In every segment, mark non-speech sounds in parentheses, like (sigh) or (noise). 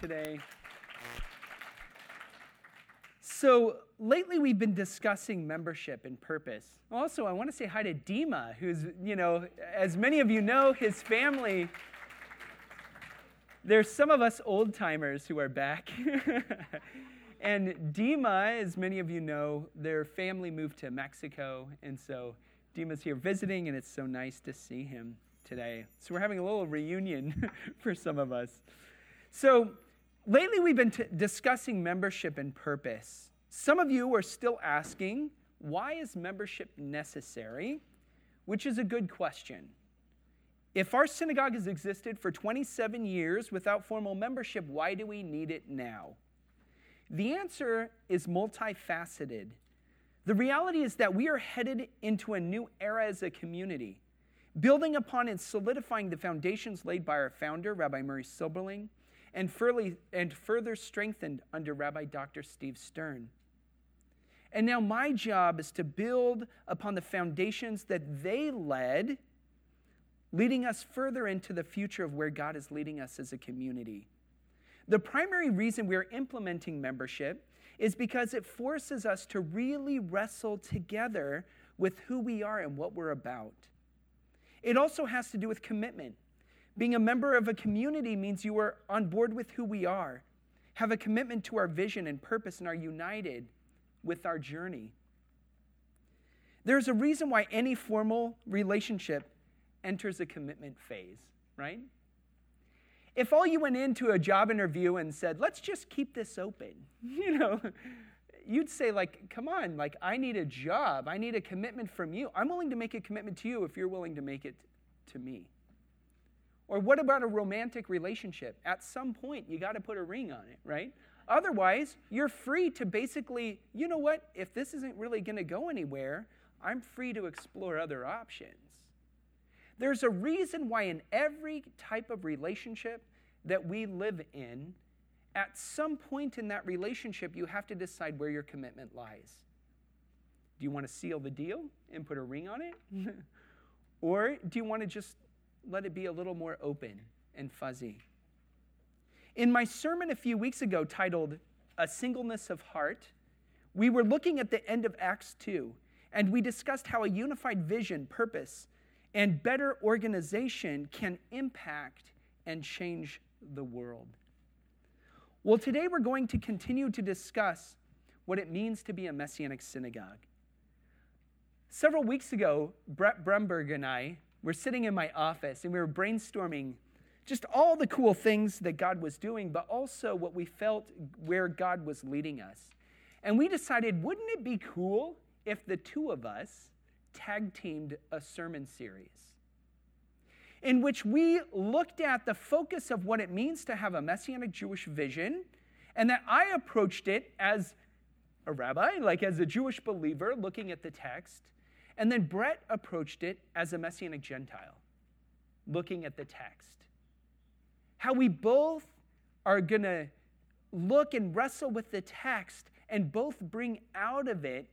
today. So, lately we've been discussing membership and purpose. Also, I want to say hi to Dima, who's, you know, as many of you know, his family. There's some of us old timers who are back. (laughs) and Dima, as many of you know, their family moved to Mexico. And so Dima's here visiting, and it's so nice to see him today. So we're having a little reunion (laughs) for some of us. So lately we've been t- discussing membership and purpose. Some of you are still asking, why is membership necessary? Which is a good question. If our synagogue has existed for 27 years without formal membership, why do we need it now? The answer is multifaceted. The reality is that we are headed into a new era as a community, building upon and solidifying the foundations laid by our founder, Rabbi Murray Silberling, and further, and further strengthened under Rabbi Dr. Steve Stern. And now my job is to build upon the foundations that they led, leading us further into the future of where God is leading us as a community. The primary reason we're implementing membership is because it forces us to really wrestle together with who we are and what we're about. It also has to do with commitment. Being a member of a community means you are on board with who we are, have a commitment to our vision and purpose, and are united with our journey. There's a reason why any formal relationship enters a commitment phase, right? if all you went into a job interview and said, let's just keep this open, (laughs) you know, you'd say, like, come on, like, I need a job. I need a commitment from you. I'm willing to make a commitment to you if you're willing to make it to me. Or what about a romantic relationship? At some point, you got to put a ring on it, right? Otherwise, you're free to basically, you know what, if this isn't really going to go anywhere, I'm free to explore other options. There's a reason why, in every type of relationship that we live in, at some point in that relationship, you have to decide where your commitment lies. Do you want to seal the deal and put a ring on it? (laughs) or do you want to just let it be a little more open and fuzzy? In my sermon a few weeks ago titled A Singleness of Heart, we were looking at the end of Acts 2, and we discussed how a unified vision, purpose, and better organization can impact and change the world. Well, today we're going to continue to discuss what it means to be a messianic synagogue. Several weeks ago, Brett Bremberg and I were sitting in my office and we were brainstorming just all the cool things that God was doing, but also what we felt where God was leading us. And we decided, wouldn't it be cool if the two of us tag teamed a sermon series in which we looked at the focus of what it means to have a messianic Jewish vision, and that I approached it as a rabbi, like as a Jewish believer looking at the text, and then Brett approached it as a messianic Gentile looking at the text. How we both are going to look and wrestle with the text and both bring out of it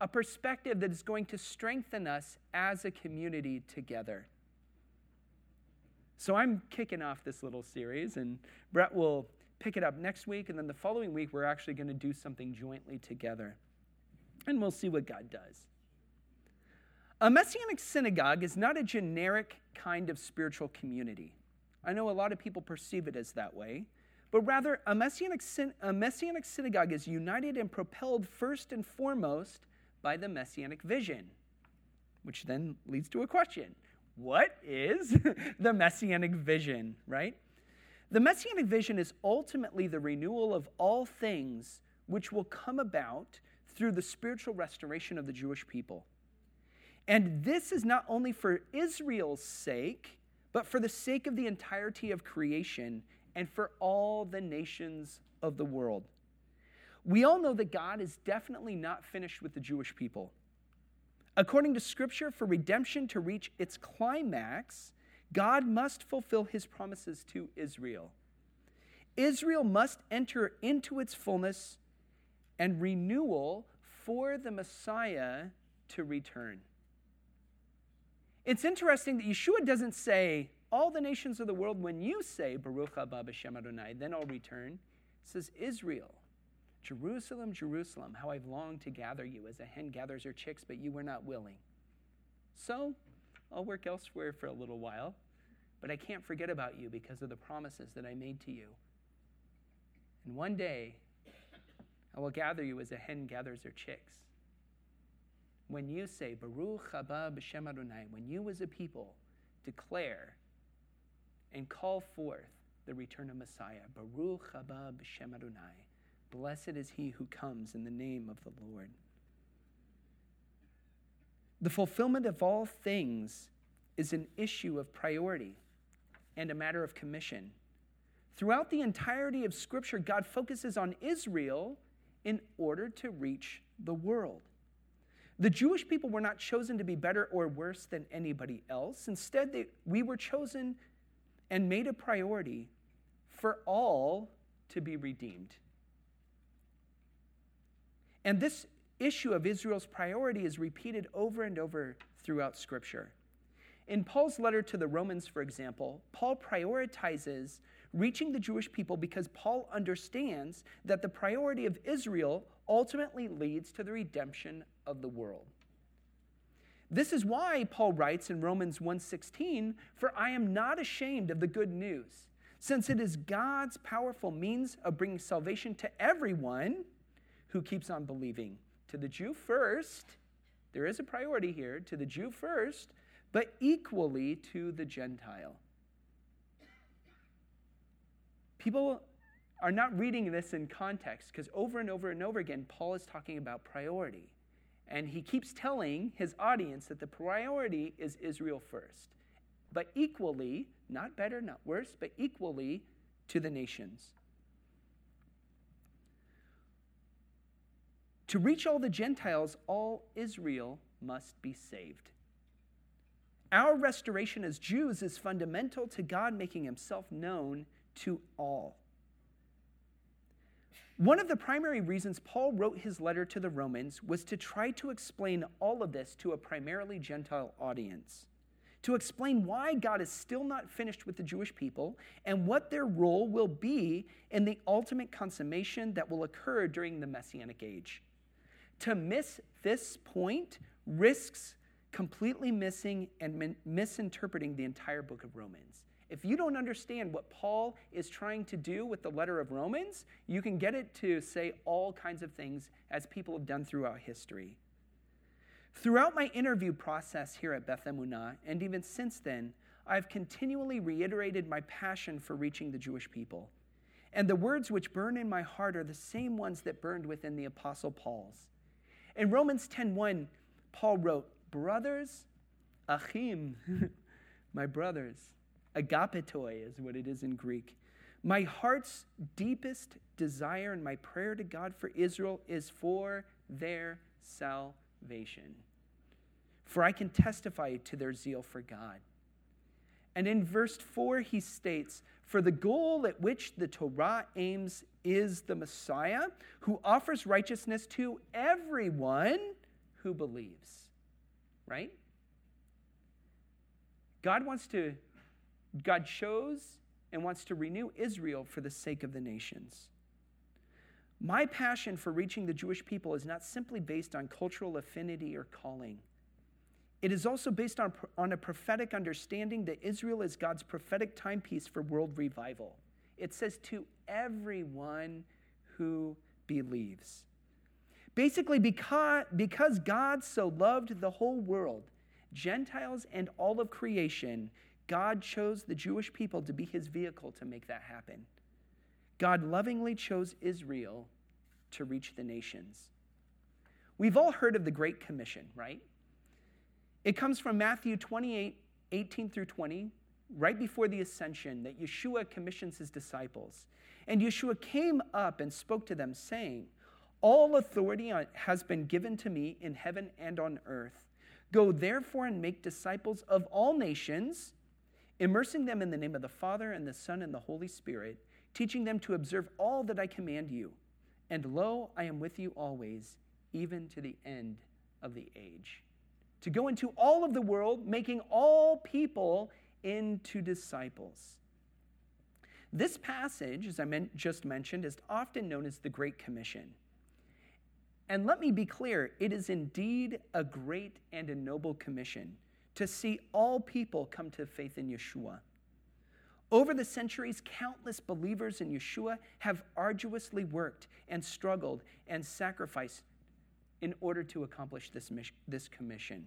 a perspective that is going to strengthen us as a community together. So I'm kicking off this little series, and Brett will pick it up next week, and then the following week, we're actually going to do something jointly together. And we'll see what God does. A messianic synagogue is not a generic kind of spiritual community. I know a lot of people perceive it as that way, but rather, a messianic, a messianic synagogue is united and propelled first and foremost by the messianic vision, which then leads to a question What is (laughs) the messianic vision, right? The messianic vision is ultimately the renewal of all things which will come about through the spiritual restoration of the Jewish people. And this is not only for Israel's sake, but for the sake of the entirety of creation and for all the nations of the world. We all know that God is definitely not finished with the Jewish people. According to Scripture, for redemption to reach its climax, God must fulfill his promises to Israel. Israel must enter into its fullness and renewal for the Messiah to return. It's interesting that Yeshua doesn't say, all the nations of the world, when you say, Baruch haba b'shem Adonai, then I'll return. It says, Israel, Jerusalem, Jerusalem, how I've longed to gather you as a hen gathers her chicks, but you were not willing. So I'll work elsewhere for a little while, but I can't forget about you because of the promises that I made to you. And one day, I will gather you as a hen gathers her chicks. When you say, Baruch haba b'shem Adonai, when you as a people declare and call forth the return of Messiah, Baruch haba b'shem Adonai, blessed is he who comes in the name of the Lord. The fulfillment of all things is an issue of priority and a matter of commission. Throughout the entirety of Scripture, God focuses on Israel in order to reach the world. The Jewish people were not chosen to be better or worse than anybody else. Instead, they, we were chosen and made a priority for all to be redeemed. And this issue of Israel's priority is repeated over and over throughout Scripture. In Paul's letter to the Romans, for example, Paul prioritizes reaching the Jewish people because Paul understands that the priority of Israel ultimately leads to the redemption of the world. This is why Paul writes in Romans 1:16, "For I am not ashamed of the good news, since it is God's powerful means of bringing salvation to everyone who keeps on believing. To the Jew first, there is a priority here, to the Jew first, but equally to the Gentile." People are not reading this in context because over and over and over again, Paul is talking about priority. And he keeps telling his audience that the priority is Israel first, but equally, not better, not worse, but equally to the nations. To reach all the Gentiles, all Israel must be saved. Our restoration as Jews is fundamental to God making himself known to all. One of the primary reasons Paul wrote his letter to the Romans was to try to explain all of this to a primarily Gentile audience, to explain why God is still not finished with the Jewish people and what their role will be in the ultimate consummation that will occur during the Messianic age. To miss this point risks completely missing and misinterpreting the entire book of Romans. If you don't understand what Paul is trying to do with the letter of Romans, you can get it to say all kinds of things as people have done throughout history. Throughout my interview process here at Beth Emunah, and even since then, I've continually reiterated my passion for reaching the Jewish people. And the words which burn in my heart are the same ones that burned within the apostle Paul's. In Romans 10:1, Paul wrote, "Brothers, achim, (laughs) my brothers, Agapetoi is what it is in Greek. My heart's deepest desire and my prayer to God for Israel is for their salvation. For I can testify to their zeal for God. And in verse 4, he states, For the goal at which the Torah aims is the Messiah who offers righteousness to everyone who believes. Right? God wants to God chose and wants to renew Israel for the sake of the nations. My passion for reaching the Jewish people is not simply based on cultural affinity or calling. It is also based on, on a prophetic understanding that Israel is God's prophetic timepiece for world revival. It says, to everyone who believes. Basically, because, because God so loved the whole world, Gentiles and all of creation, God chose the Jewish people to be his vehicle to make that happen. God lovingly chose Israel to reach the nations. We've all heard of the Great Commission, right? It comes from Matthew 28 18 through 20, right before the ascension, that Yeshua commissions his disciples. And Yeshua came up and spoke to them, saying, All authority has been given to me in heaven and on earth. Go therefore and make disciples of all nations immersing them in the name of the Father and the Son and the Holy Spirit, teaching them to observe all that I command you. And lo, I am with you always, even to the end of the age. To go into all of the world, making all people into disciples. This passage, as I just mentioned, is often known as the Great Commission. And let me be clear, it is indeed a great and a noble commission to see all people come to faith in Yeshua. Over the centuries, countless believers in Yeshua have arduously worked and struggled and sacrificed in order to accomplish this, mission, this commission.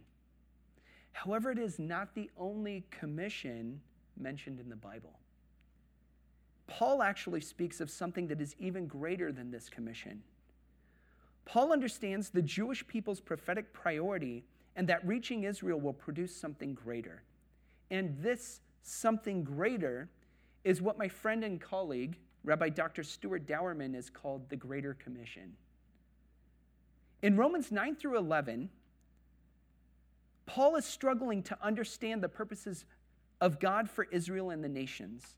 However, it is not the only commission mentioned in the Bible. Paul actually speaks of something that is even greater than this commission. Paul understands the Jewish people's prophetic priority and that reaching Israel will produce something greater. And this something greater is what my friend and colleague, Rabbi Dr. Stuart Dauermann, has called the Greater Commission. In Romans 9 through 11, Paul is struggling to understand the purposes of God for Israel and the nations.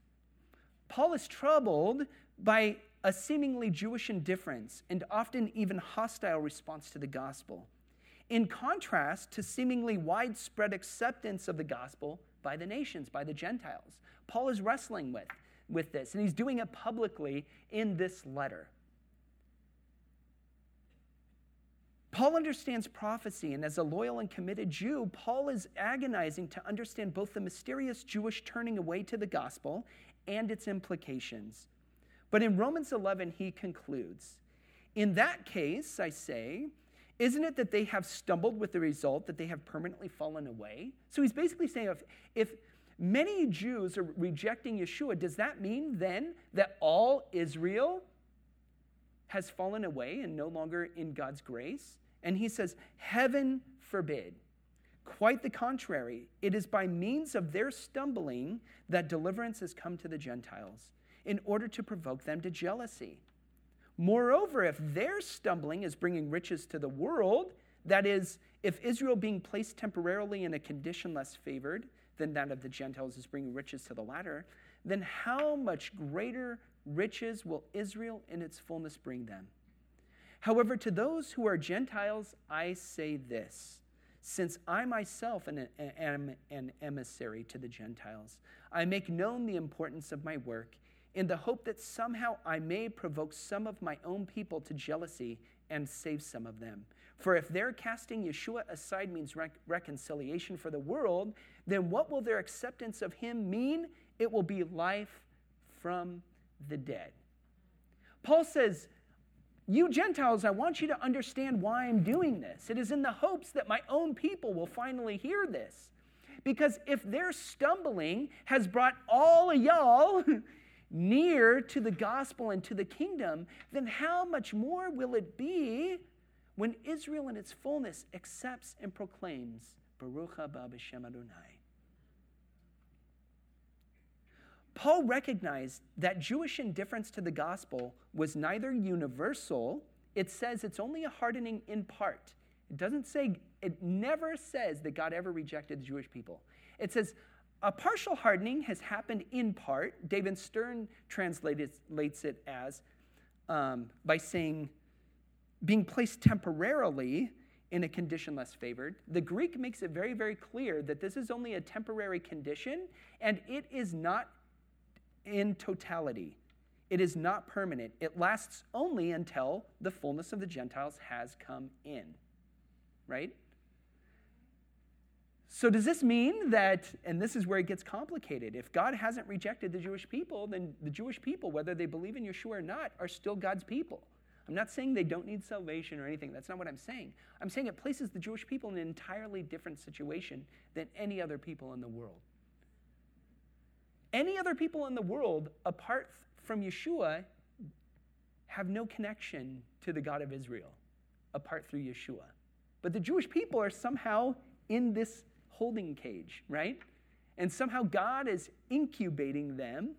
Paul is troubled by a seemingly Jewish indifference and often even hostile response to the gospel, in contrast to seemingly widespread acceptance of the gospel by the nations, by the Gentiles. Paul is wrestling with, with this, and he's doing it publicly in this letter. Paul understands prophecy, and as a loyal and committed Jew, Paul is agonizing to understand both the mysterious Jewish turning away to the gospel and its implications. But in Romans 11, he concludes In that case, I say, isn't it that they have stumbled with the result that they have permanently fallen away? So he's basically saying if, if many Jews are rejecting Yeshua, does that mean then that all Israel has fallen away and no longer in God's grace? And he says, Heaven forbid. Quite the contrary. It is by means of their stumbling that deliverance has come to the Gentiles in order to provoke them to jealousy. Moreover, if their stumbling is bringing riches to the world, that is, if Israel being placed temporarily in a condition less favored than that of the Gentiles is bringing riches to the latter, then how much greater riches will Israel in its fullness bring them? However, to those who are Gentiles, I say this since I myself am an emissary to the Gentiles, I make known the importance of my work in the hope that somehow I may provoke some of my own people to jealousy and save some of them. For if their casting Yeshua aside means rec- reconciliation for the world, then what will their acceptance of him mean? It will be life from the dead. Paul says, you Gentiles, I want you to understand why I'm doing this. It is in the hopes that my own people will finally hear this. Because if their stumbling has brought all of y'all (laughs) near to the gospel and to the kingdom, then how much more will it be when Israel in its fullness accepts and proclaims Baruch haba b'shem Adonai? Paul recognized that Jewish indifference to the gospel was neither universal, it says it's only a hardening in part. It doesn't say, it never says that God ever rejected the Jewish people. It says a partial hardening has happened in part. David Stern translates it as um, by saying being placed temporarily in a condition less favored. The Greek makes it very, very clear that this is only a temporary condition and it is not in totality. It is not permanent. It lasts only until the fullness of the Gentiles has come in. Right? So, does this mean that, and this is where it gets complicated, if God hasn't rejected the Jewish people, then the Jewish people, whether they believe in Yeshua or not, are still God's people? I'm not saying they don't need salvation or anything. That's not what I'm saying. I'm saying it places the Jewish people in an entirely different situation than any other people in the world. Any other people in the world, apart from Yeshua, have no connection to the God of Israel, apart through Yeshua. But the Jewish people are somehow in this holding cage, right? And somehow God is incubating them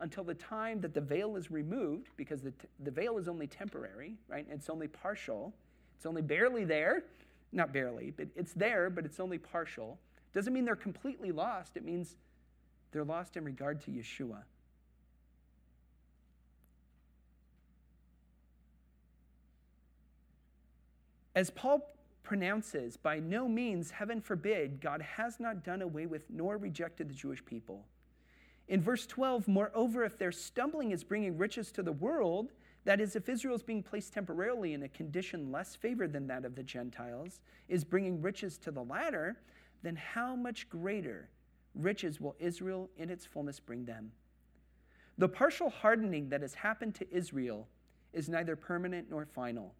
until the time that the veil is removed, because the, t- the veil is only temporary, right? It's only partial. It's only barely there. Not barely, but it's there, but it's only partial. Doesn't mean they're completely lost. It means they're lost in regard to Yeshua. As Paul pronounces, By no means, heaven forbid, God has not done away with nor rejected the Jewish people. In verse 12, moreover, if their stumbling is bringing riches to the world, that is, if Israel is being placed temporarily in a condition less favored than that of the Gentiles, is bringing riches to the latter, then how much greater riches will Israel in its fullness bring them? The partial hardening that has happened to Israel is neither permanent nor final.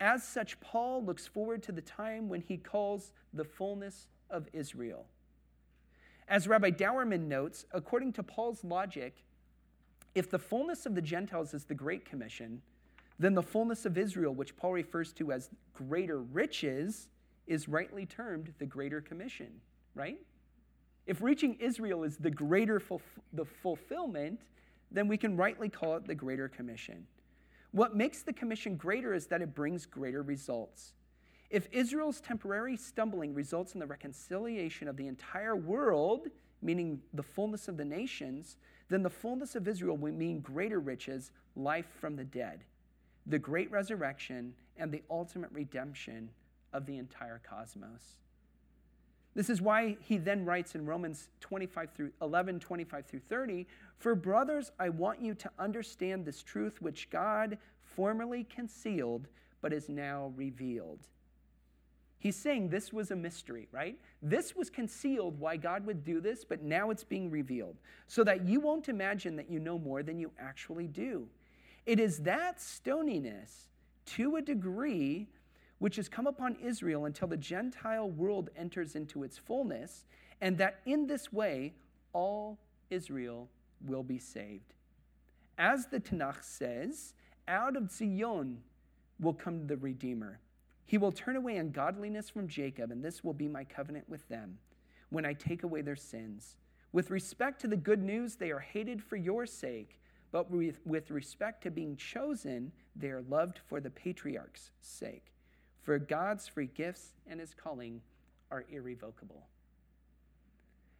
As such, Paul looks forward to the time when he calls the fullness of Israel. As Rabbi Dauermann notes, according to Paul's logic, if the fullness of the Gentiles is the Great Commission, then the fullness of Israel, which Paul refers to as greater riches, is rightly termed the Greater Commission, right? If reaching Israel is the greater ful- the fulfillment, then we can rightly call it the Greater Commission. What makes the commission greater is that it brings greater results. If Israel's temporary stumbling results in the reconciliation of the entire world, meaning the fullness of the nations, then the fullness of Israel will mean greater riches, life from the dead, the great resurrection, and the ultimate redemption of the entire cosmos. This is why he then writes in Romans 25 through 11, 25 through 30, For brothers, I want you to understand this truth which God formerly concealed, but is now revealed. He's saying this was a mystery, right? This was concealed why God would do this, but now it's being revealed, so that you won't imagine that you know more than you actually do. It is that stoniness, to a degree, which has come upon Israel until the Gentile world enters into its fullness, and that in this way all Israel will be saved. As the Tanakh says, out of Zion will come the Redeemer. He will turn away ungodliness from Jacob, and this will be my covenant with them when I take away their sins. With respect to the good news, they are hated for your sake, but with, with respect to being chosen, they are loved for the patriarch's sake. For God's free gifts and his calling are irrevocable.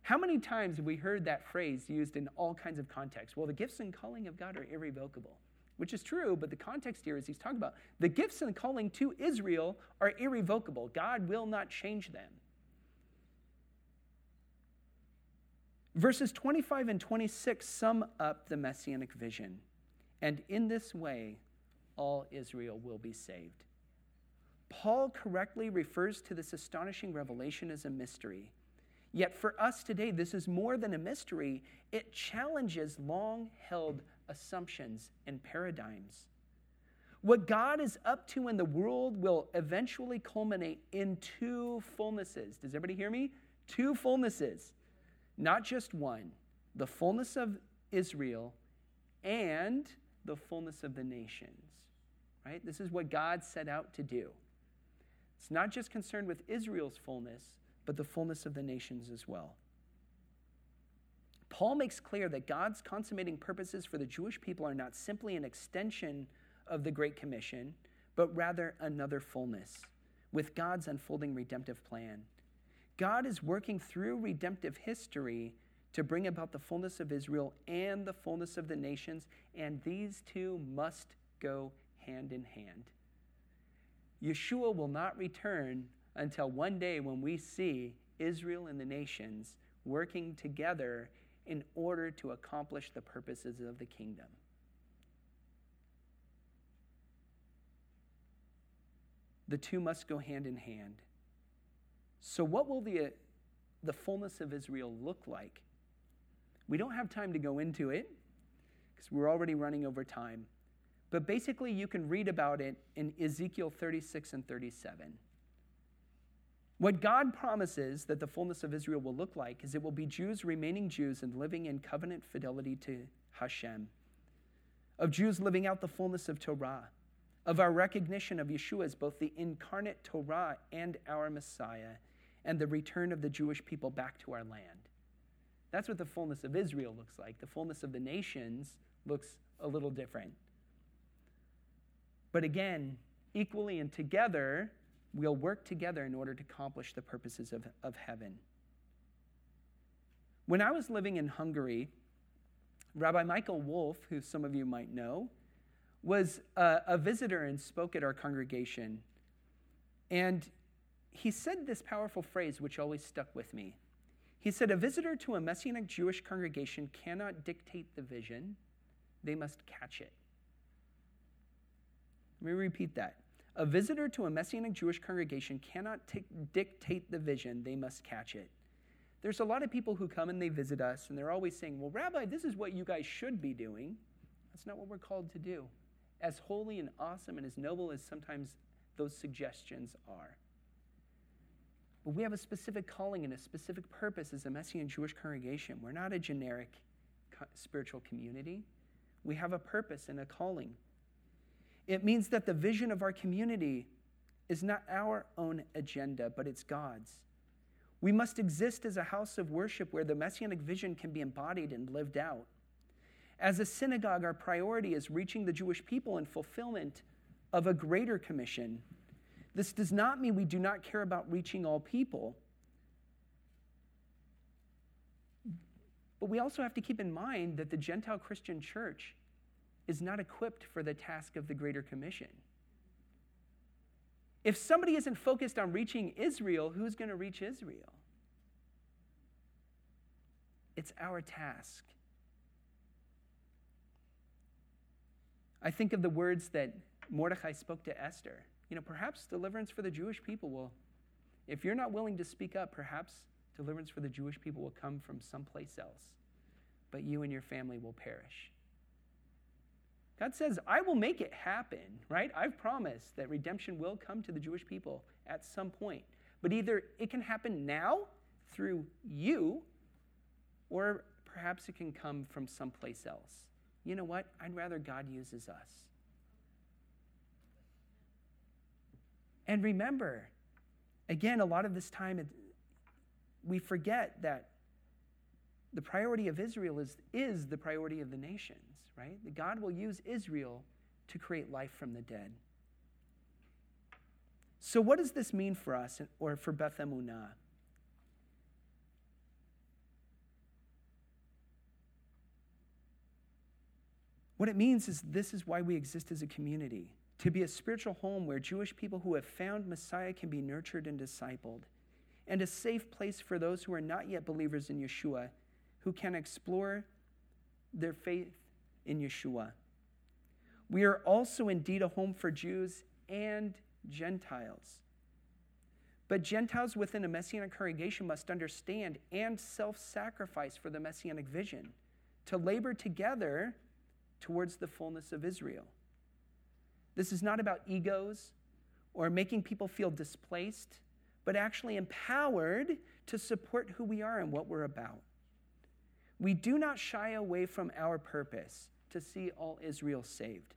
How many times have we heard that phrase used in all kinds of contexts? Well, the gifts and calling of God are irrevocable, which is true, but the context here is he's talking about the gifts and calling to Israel are irrevocable. God will not change them. Verses 25 and 26 sum up the messianic vision. And in this way, all Israel will be saved. Paul correctly refers to this astonishing revelation as a mystery. Yet for us today, this is more than a mystery, it challenges long held assumptions and paradigms. What God is up to in the world will eventually culminate in two fullnesses. Does everybody hear me? Two fullnesses, not just one the fullness of Israel and the fullness of the nations. Right? This is what God set out to do. It's not just concerned with Israel's fullness, but the fullness of the nations as well. Paul makes clear that God's consummating purposes for the Jewish people are not simply an extension of the Great Commission, but rather another fullness with God's unfolding redemptive plan. God is working through redemptive history to bring about the fullness of Israel and the fullness of the nations, and these two must go hand in hand. Yeshua will not return until one day when we see Israel and the nations working together in order to accomplish the purposes of the kingdom. The two must go hand in hand. So, what will the, the fullness of Israel look like? We don't have time to go into it because we're already running over time. But basically, you can read about it in Ezekiel 36 and 37. What God promises that the fullness of Israel will look like is it will be Jews remaining Jews and living in covenant fidelity to Hashem, of Jews living out the fullness of Torah, of our recognition of Yeshua as both the incarnate Torah and our Messiah, and the return of the Jewish people back to our land. That's what the fullness of Israel looks like. The fullness of the nations looks a little different. But again, equally and together, we'll work together in order to accomplish the purposes of, of heaven. When I was living in Hungary, Rabbi Michael Wolf, who some of you might know, was a, a visitor and spoke at our congregation. And he said this powerful phrase, which always stuck with me. He said, A visitor to a Messianic Jewish congregation cannot dictate the vision, they must catch it. Let me repeat that. A visitor to a Messianic Jewish congregation cannot t- dictate the vision, they must catch it. There's a lot of people who come and they visit us, and they're always saying, Well, Rabbi, this is what you guys should be doing. That's not what we're called to do. As holy and awesome and as noble as sometimes those suggestions are. But we have a specific calling and a specific purpose as a Messianic Jewish congregation. We're not a generic spiritual community. We have a purpose and a calling. It means that the vision of our community is not our own agenda, but it's God's. We must exist as a house of worship where the messianic vision can be embodied and lived out. As a synagogue, our priority is reaching the Jewish people in fulfillment of a greater commission. This does not mean we do not care about reaching all people. But we also have to keep in mind that the Gentile Christian church is not equipped for the task of the Greater Commission. If somebody isn't focused on reaching Israel, who's going to reach Israel? It's our task. I think of the words that Mordecai spoke to Esther. You know, perhaps deliverance for the Jewish people will, if you're not willing to speak up, perhaps deliverance for the Jewish people will come from someplace else, but you and your family will perish. God says, I will make it happen, right? I've promised that redemption will come to the Jewish people at some point. But either it can happen now through you, or perhaps it can come from someplace else. You know what? I'd rather God uses us. And remember, again, a lot of this time, we forget that the priority of Israel is, is the priority of the nations right? That God will use Israel to create life from the dead. So, what does this mean for us or for Beth Emunah? What it means is this is why we exist as a community to be a spiritual home where Jewish people who have found Messiah can be nurtured and discipled, and a safe place for those who are not yet believers in Yeshua who can explore their faith in Yeshua. We are also indeed a home for Jews and Gentiles. But Gentiles within a messianic congregation must understand and self sacrifice for the messianic vision to labor together towards the fullness of Israel. This is not about egos or making people feel displaced, but actually empowered to support who we are and what we're about. We do not shy away from our purpose to see all Israel saved.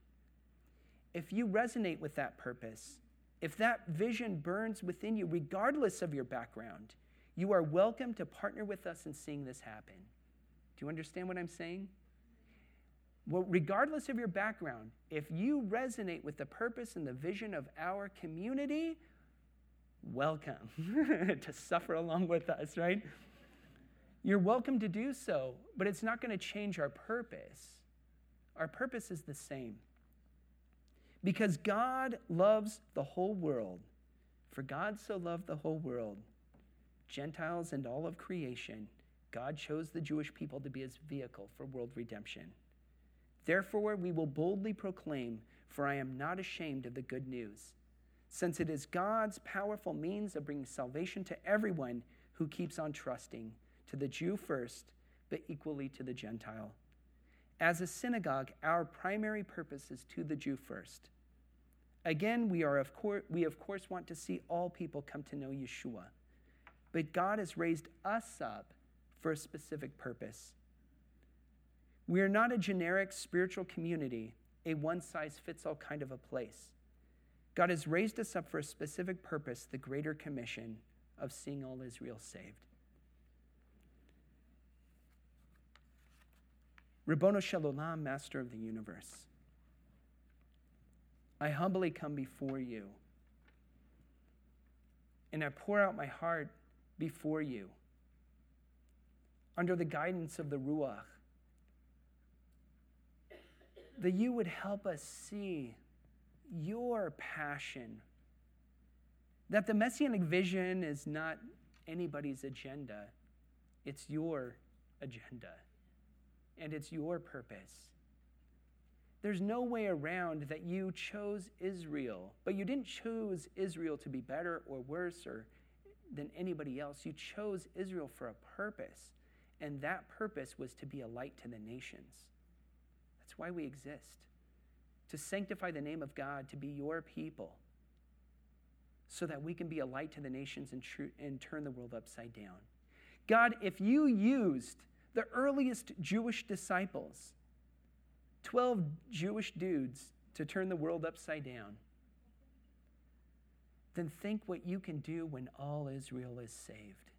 If you resonate with that purpose, if that vision burns within you, regardless of your background, you are welcome to partner with us in seeing this happen. Do you understand what I'm saying? Well, regardless of your background, if you resonate with the purpose and the vision of our community, welcome (laughs) to suffer along with us, right? You're welcome to do so, but it's not going to change our purpose. Our purpose is the same. Because God loves the whole world. For God so loved the whole world, Gentiles and all of creation, God chose the Jewish people to be his vehicle for world redemption. Therefore, we will boldly proclaim, For I am not ashamed of the good news, since it is God's powerful means of bringing salvation to everyone who keeps on trusting, to the Jew first, but equally to the Gentile. As a synagogue, our primary purpose is to the Jew first. Again, we, are of course, we of course want to see all people come to know Yeshua. But God has raised us up for a specific purpose. We are not a generic spiritual community, a one size fits all kind of a place. God has raised us up for a specific purpose, the greater commission of seeing all Israel saved. Ribbono Shel Master of the universe, I humbly come before you and I pour out my heart before you under the guidance of the Ruach, that you would help us see your passion, That the messianic vision is not anybody's agenda, it's your agenda, and it's your purpose. There's no way around that you chose Israel, but you didn't choose Israel to be better or worse or than anybody else. You chose Israel for a purpose, and that purpose was to be a light to the nations. That's why we exist to sanctify the name of God, to be your people, so that we can be a light to the nations and, tr- and turn the world upside down. God, if you used the earliest Jewish disciples, 12 Jewish dudes, to turn the world upside down, then think what you can do when all Israel is saved.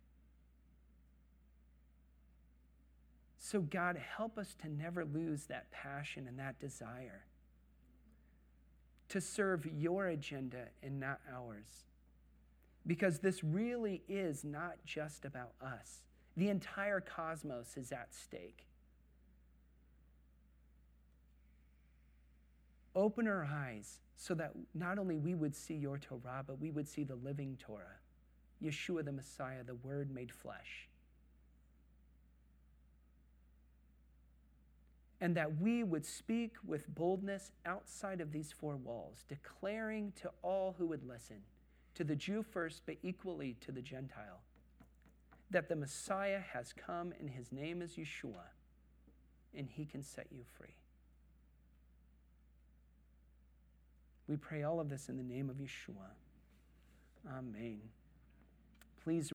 So, God, help us to never lose that passion and that desire to serve your agenda and not ours. Because this really is not just about us, the entire cosmos is at stake. Open our eyes so that not only we would see your Torah, but we would see the living Torah, Yeshua the Messiah, the Word made flesh. And that we would speak with boldness outside of these four walls, declaring to all who would listen, to the Jew first, but equally to the Gentile, that the Messiah has come and his name is Yeshua, and he can set you free. We pray all of this in the name of Yeshua. Amen. Please